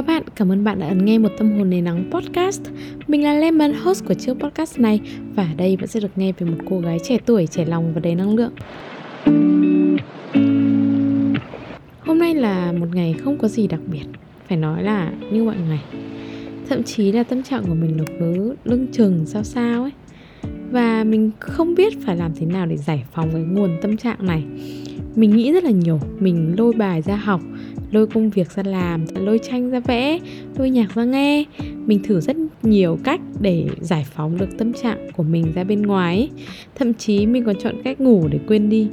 Chào bạn, cảm ơn bạn đã ấn nghe một tâm hồn nền nắng podcast. Mình là Lemon, host của chiếc podcast này và ở đây bạn sẽ được nghe về một cô gái trẻ tuổi, trẻ lòng và đầy năng lượng. Hôm nay là một ngày không có gì đặc biệt, phải nói là như mọi ngày. Thậm chí là tâm trạng của mình nó cứ lưng chừng sao sao ấy. Và mình không biết phải làm thế nào để giải phóng cái nguồn tâm trạng này mình nghĩ rất là nhiều mình lôi bài ra học lôi công việc ra làm, lôi tranh ra vẽ, lôi nhạc ra nghe. Mình thử rất nhiều cách để giải phóng được tâm trạng của mình ra bên ngoài ấy. thậm chí mình còn chọn cách ngủ để quên đi.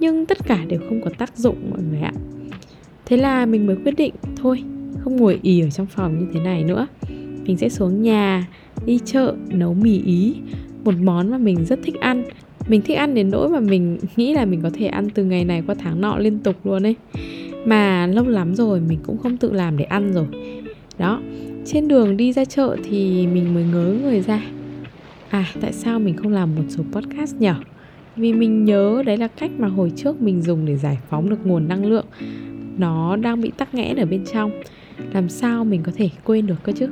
Nhưng tất cả đều không có tác dụng, mọi người ạ. Thế là mình mới quyết định, thôi, không ngồi ì ở trong phòng như thế này nữa. Mình sẽ xuống nhà, đi chợ, nấu mì ý, một món mà mình rất thích ăn. Mình thích ăn đến nỗi mà mình nghĩ là mình có thể ăn từ ngày này qua tháng nọ liên tục luôn ấy mà lâu lắm rồi mình cũng không tự làm để ăn rồi. Đó trên đường đi ra chợ thì mình mới ngớ người ra. À tại sao mình không làm một số podcast nhở? Vì mình nhớ đấy là cách mà hồi trước mình dùng để giải phóng được nguồn năng lượng. Nó đang bị tắc nghẽn ở bên trong. Làm sao mình có thể quên được cơ chứ?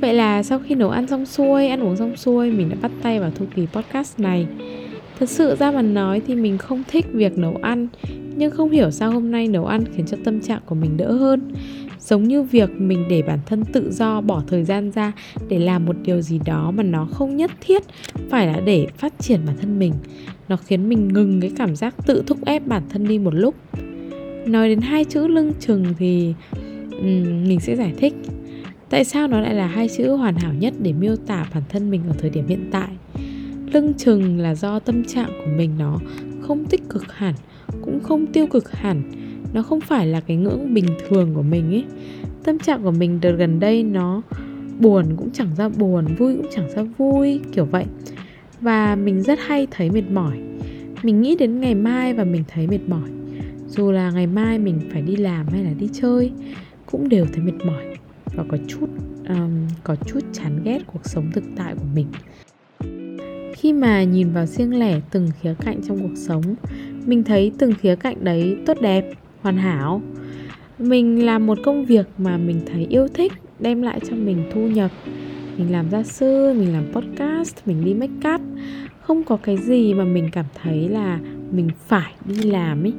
Vậy là sau khi nấu ăn xong xuôi, ăn uống xong xuôi, mình đã bắt tay vào thu kỳ podcast này. Thật sự ra mà nói thì mình không thích việc nấu ăn, nhưng không hiểu sao hôm nay nấu ăn khiến cho tâm trạng của mình đỡ hơn. Giống như việc mình để bản thân tự do bỏ thời gian ra để làm một điều gì đó mà nó không nhất thiết phải là để phát triển bản thân mình. Nó khiến mình ngừng cái cảm giác tự thúc ép bản thân đi một lúc. Nói đến hai chữ lưng chừng thì um, mình sẽ giải thích tại sao nó lại là hai chữ hoàn hảo nhất để miêu tả bản thân mình ở thời điểm hiện tại lưng chừng là do tâm trạng của mình nó không tích cực hẳn cũng không tiêu cực hẳn. Nó không phải là cái ngưỡng bình thường của mình ấy. Tâm trạng của mình đợt gần đây nó buồn cũng chẳng ra buồn vui cũng chẳng ra vui kiểu vậy. Và mình rất hay thấy mệt mỏi. Mình nghĩ đến ngày mai và mình thấy mệt mỏi. Dù là ngày mai mình phải đi làm hay là đi chơi cũng đều thấy mệt mỏi và có chút um, có chút chán ghét cuộc sống thực tại của mình khi mà nhìn vào riêng lẻ từng khía cạnh trong cuộc sống, mình thấy từng khía cạnh đấy tốt đẹp, hoàn hảo. Mình làm một công việc mà mình thấy yêu thích, đem lại cho mình thu nhập. Mình làm gia sư, mình làm podcast, mình đi make up. Không có cái gì mà mình cảm thấy là mình phải đi làm ấy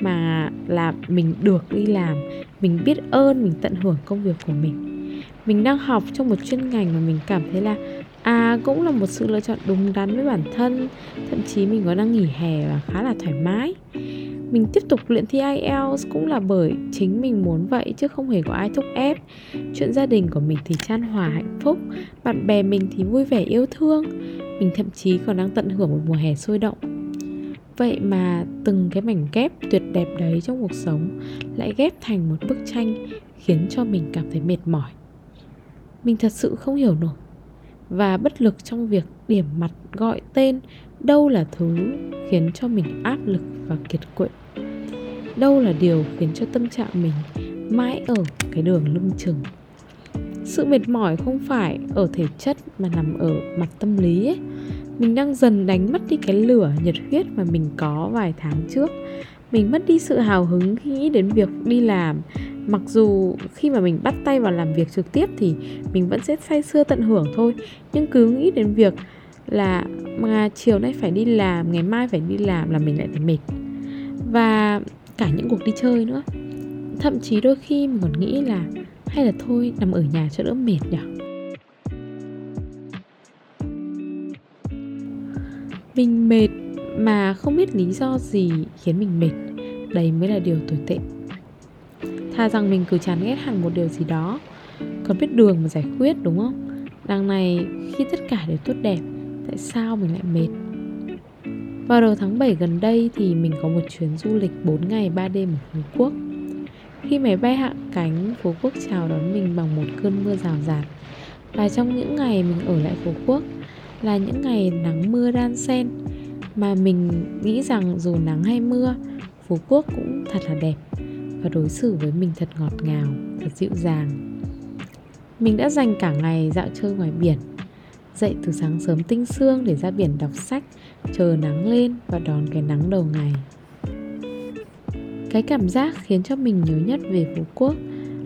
mà là mình được đi làm, mình biết ơn, mình tận hưởng công việc của mình. Mình đang học trong một chuyên ngành mà mình cảm thấy là à cũng là một sự lựa chọn đúng đắn với bản thân. Thậm chí mình có đang nghỉ hè và khá là thoải mái. Mình tiếp tục luyện thi IELTS cũng là bởi chính mình muốn vậy chứ không hề có ai thúc ép. Chuyện gia đình của mình thì chan hòa hạnh phúc, bạn bè mình thì vui vẻ yêu thương. Mình thậm chí còn đang tận hưởng một mùa hè sôi động. Vậy mà từng cái mảnh ghép tuyệt đẹp đấy trong cuộc sống lại ghép thành một bức tranh khiến cho mình cảm thấy mệt mỏi. Mình thật sự không hiểu nổi và bất lực trong việc điểm mặt gọi tên, đâu là thứ khiến cho mình áp lực và kiệt quệ. Đâu là điều khiến cho tâm trạng mình mãi ở cái đường lưng chừng. Sự mệt mỏi không phải ở thể chất mà nằm ở mặt tâm lý ấy. Mình đang dần đánh mất đi cái lửa nhiệt huyết mà mình có vài tháng trước. Mình mất đi sự hào hứng khi nghĩ đến việc đi làm mặc dù khi mà mình bắt tay vào làm việc trực tiếp thì mình vẫn sẽ say sưa tận hưởng thôi. Nhưng cứ nghĩ đến việc là mà chiều nay phải đi làm, ngày mai phải đi làm là mình lại thấy mệt. Và cả những cuộc đi chơi nữa. Thậm chí đôi khi mình còn nghĩ là hay là thôi, nằm ở nhà cho đỡ mệt nhỉ? Mình mệt mà không biết lý do gì khiến mình mệt. Đấy mới là điều tồi tệ. Thà rằng mình cứ chán ghét hẳn một điều gì đó. Còn biết đường mà giải quyết đúng không? Đằng này khi tất cả đều tốt đẹp Tại sao mình lại mệt? Vào đầu tháng 7 gần đây thì mình có một chuyến du lịch 4 ngày 3 đêm ở Phú Quốc. Khi máy bay hạ cánh, Phú Quốc chào đón mình bằng một cơn mưa rào rạt. Và trong những ngày mình ở lại Phú Quốc Là những ngày nắng mưa đan xen Mà mình nghĩ rằng dù nắng hay mưa Phú Quốc cũng thật là đẹp và đối xử với mình thật ngọt ngào, thật dịu dàng. Mình đã dành cả ngày dạo chơi ngoài biển, dậy từ sáng sớm tinh sương để ra biển đọc sách, chờ nắng lên và đón cái nắng đầu ngày. Cái cảm giác khiến cho mình nhớ nhất về Phú Quốc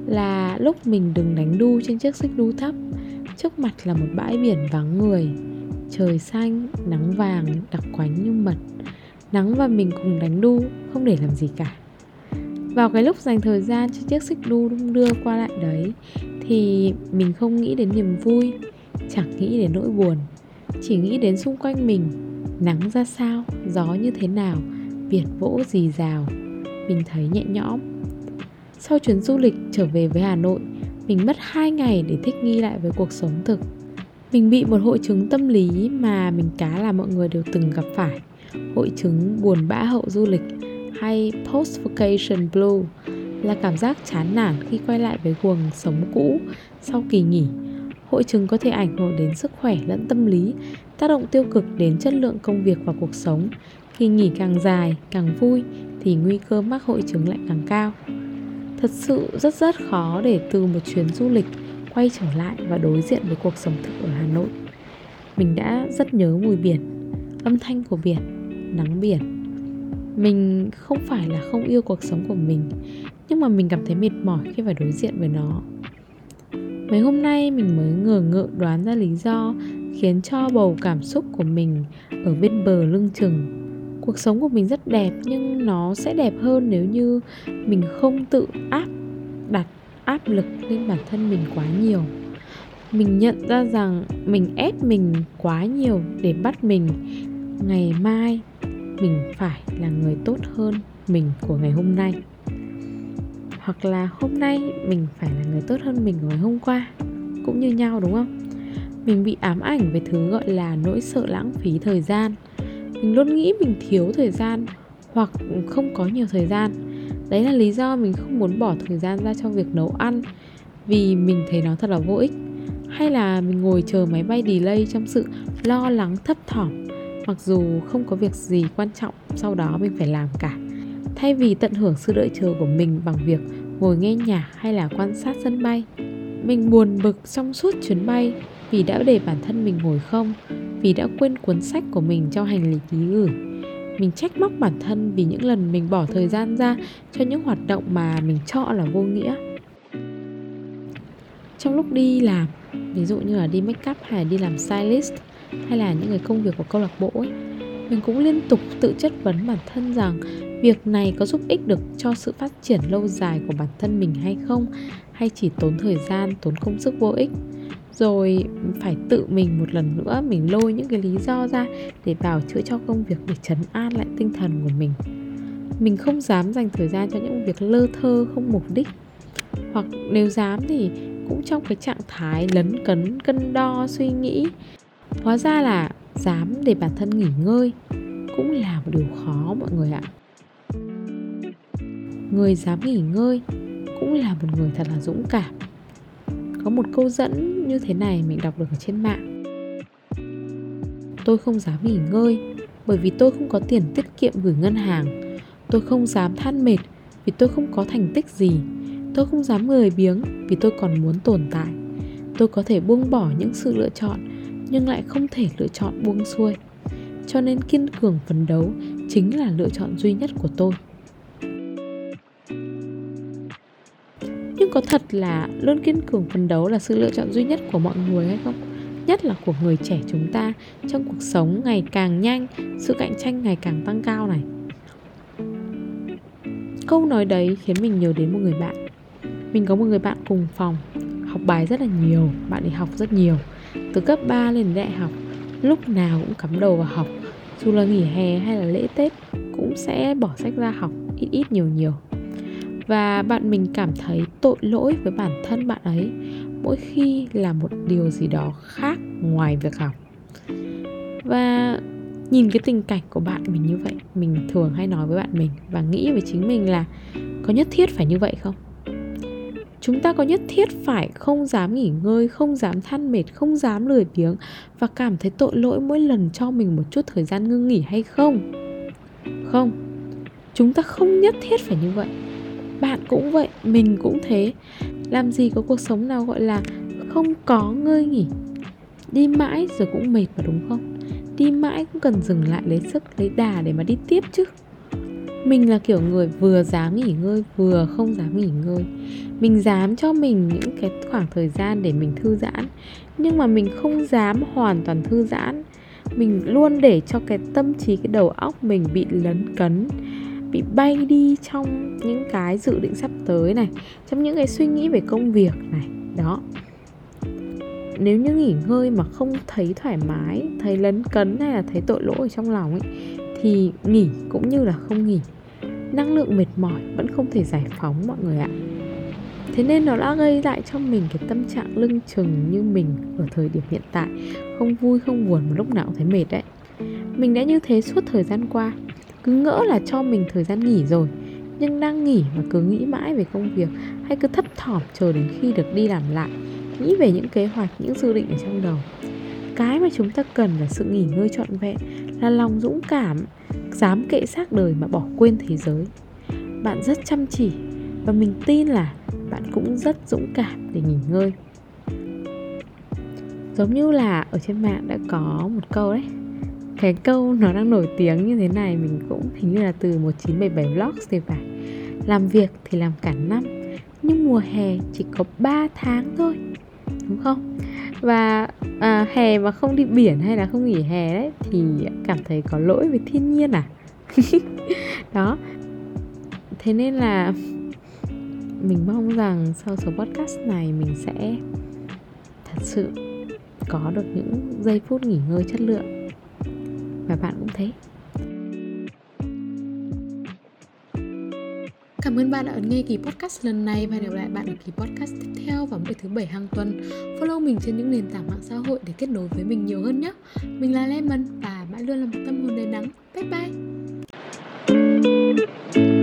là lúc mình đừng đánh đu trên chiếc xích đu thấp trước mặt là một bãi biển vắng người trời xanh nắng vàng đặc quánh như mật nắng và mình cùng đánh đu không để làm gì cả vào cái lúc dành thời gian cho chiếc xích đu đung đưa qua lại đấy, thì mình không nghĩ đến niềm vui, chẳng nghĩ đến nỗi buồn. Chỉ nghĩ đến xung quanh mình, nắng ra sao, gió như thế nào, biển vỗ rì rào. Mình thấy nhẹ nhõm. Sau chuyến du lịch trở về với hà nội, mình mất 2 ngày để thích nghi lại với cuộc sống thực. Mình bị một hội chứng tâm lý mà mình cá là mọi người đều từng gặp phải. Hội chứng buồn bã hậu du lịch hay post vacation blue là cảm giác chán nản khi quay lại với guồng sống cũ sau kỳ nghỉ. Hội chứng có thể ảnh hưởng đến sức khỏe lẫn tâm lý, tác động tiêu cực đến chất lượng công việc và cuộc sống. Khi nghỉ càng dài, càng vui thì nguy cơ mắc hội chứng lại càng cao. Thật sự rất rất khó để từ một chuyến du lịch quay trở lại và đối diện với cuộc sống thực ở hà nội. Mình đã rất nhớ mùi biển, âm thanh của biển, nắng biển mình không phải là không yêu cuộc sống của mình, nhưng mà mình cảm thấy mệt mỏi khi phải đối diện với nó. Mấy hôm nay mình mới ngờ ngợ đoán ra lý do khiến cho bầu cảm xúc của mình ở bên bờ lưng chừng. Cuộc sống của mình rất đẹp, nhưng nó sẽ đẹp hơn nếu như mình không tự áp đặt áp lực lên bản thân mình quá nhiều. Mình nhận ra rằng mình ép mình quá nhiều để bắt mình. Ngày mai mình phải là người tốt hơn mình của ngày hôm nay. Hoặc là hôm nay mình phải là người tốt hơn mình của ngày hôm qua, cũng như nhau, đúng không? Mình bị ám ảnh về thứ gọi là nỗi sợ lãng phí thời gian. Mình luôn nghĩ mình thiếu thời gian hoặc không có nhiều thời gian. Đấy là lý do mình không muốn bỏ thời gian ra cho việc nấu ăn vì mình thấy nó thật là vô ích. Hay là mình ngồi chờ máy bay delay trong sự lo lắng thấp thỏm mặc dù không có việc gì quan trọng, sau đó mình phải làm cả. Thay vì tận hưởng sự đợi chờ của mình bằng việc ngồi nghe nhạc hay là quan sát sân bay, mình buồn bực trong suốt chuyến bay vì đã để bản thân mình ngồi không, vì đã quên cuốn sách của mình trong hành lý ký gửi. Mình trách móc bản thân vì những lần mình bỏ thời gian ra cho những hoạt động mà mình cho là vô nghĩa. Trong lúc đi làm, ví dụ như là đi make up hay đi làm stylist hay là những cái công việc của câu lạc bộ ấy. Mình cũng liên tục tự chất vấn bản thân rằng việc này có giúp ích được cho sự phát triển lâu dài của bản thân mình hay không, hay chỉ tốn thời gian, tốn công sức vô ích. Rồi phải tự mình một lần nữa mình lôi những cái lý do ra để bảo chữa cho công việc để chấn an lại tinh thần của mình. Mình không dám dành thời gian cho những việc lơ thơ, không mục đích. Hoặc nếu dám thì cũng trong cái trạng thái lấn cấn, cân đo, suy nghĩ hóa ra là dám để bản thân nghỉ ngơi cũng là một điều khó mọi người ạ. Người dám nghỉ ngơi cũng là một người thật là dũng cảm. Có một câu dẫn như thế này mình đọc được ở trên mạng. Tôi không dám nghỉ ngơi bởi vì tôi không có tiền tiết kiệm gửi ngân hàng. Tôi không dám than mệt vì tôi không có thành tích gì. Tôi không dám người biếng vì tôi còn muốn tồn tại. Tôi có thể buông bỏ những sự lựa chọn nhưng lại không thể lựa chọn buông xuôi. Cho nên kiên cường phấn đấu chính là lựa chọn duy nhất của tôi. Nhưng có thật là luôn kiên cường phấn đấu là sự lựa chọn duy nhất của mọi người hay không? Nhất là của người trẻ chúng ta trong cuộc sống ngày càng nhanh, sự cạnh tranh ngày càng tăng cao này. Câu nói đấy khiến mình nhớ đến một người bạn. Mình có một người bạn cùng phòng, học bài rất là nhiều, bạn ấy học rất nhiều từ cấp 3 lên đại học, lúc nào cũng cắm đầu vào học. Dù là nghỉ hè hay là lễ tết, cũng sẽ bỏ sách ra học ít ít nhiều nhiều. Và bạn mình cảm thấy tội lỗi với bản thân bạn ấy, mỗi khi là một điều gì đó khác ngoài việc học. Và nhìn cái tình cảnh của bạn mình như vậy, mình thường hay nói với bạn mình và nghĩ với chính mình là có nhất thiết phải như vậy không? Chúng ta có nhất thiết phải không dám nghỉ ngơi, không dám than mệt, không dám lười biếng và cảm thấy tội lỗi mỗi lần cho mình một chút thời gian ngưng nghỉ hay không? Không. Chúng ta không nhất thiết phải như vậy. Bạn cũng vậy, mình cũng thế. Làm gì có cuộc sống nào gọi là không có ngơi nghỉ? Đi mãi rồi cũng mệt mà đúng không? Đi mãi cũng cần dừng lại lấy sức, lấy đà để mà đi tiếp chứ mình là kiểu người vừa dám nghỉ ngơi, vừa không dám nghỉ ngơi. Mình dám cho mình những cái khoảng thời gian để mình thư giãn, nhưng mà mình không dám hoàn toàn thư giãn. Mình luôn để cho cái tâm trí, cái đầu óc mình bị lấn cấn, bị bay đi trong những cái dự định sắp tới này, trong những cái suy nghĩ về công việc này, đó. Nếu như nghỉ ngơi mà không thấy thoải mái, thấy lấn cấn hay là thấy tội lỗi ở trong lòng ấy thì nghỉ cũng như là không nghỉ. Năng lượng mệt mỏi vẫn không thể giải phóng mọi người ạ. Thế nên nó đã gây lại cho mình cái tâm trạng lưng chừng như mình ở thời điểm hiện tại, không vui, không buồn một lúc nào cũng thấy mệt đấy. Mình đã như thế suốt thời gian qua, cứ ngỡ là cho mình thời gian nghỉ rồi, nhưng đang nghỉ mà cứ nghĩ mãi về công việc hay cứ thấp thỏm chờ đến khi được đi làm lại, nghĩ về những kế hoạch, những dự định ở trong đầu. Cái mà chúng ta cần là sự nghỉ ngơi trọn vẹn là lòng dũng cảm, dám kệ xác đời mà bỏ quên thế giới. Bạn rất chăm chỉ và mình tin là bạn cũng rất dũng cảm để nghỉ ngơi. Giống như là ở trên mạng đã có một câu đấy, cái câu nó đang nổi tiếng như thế này mình cũng hình như là từ 1977 vlogs thì phải. Làm việc thì làm cả năm, nhưng mùa hè chỉ có 3 tháng thôi, đúng không? Và à, hè mà không đi biển hay là không nghỉ hè đấy thì cảm thấy có lỗi với thiên nhiên à? Đó. Thế nên là mình mong rằng sau số podcast này mình sẽ thật sự có được những giây phút nghỉ ngơi chất lượng. Và bạn cũng thế. Cảm ơn bạn đã ấn nghe kỳ podcast lần này và hẹn gặp lại bạn ở kỳ podcast tiếp theo vào mỗi thứ bảy hàng tuần. Follow mình trên những nền tảng mạng xã hội để kết nối với mình nhiều hơn nhé. Mình là Lemon và mãi luôn là một tâm hồn đầy nắng. Bye bye!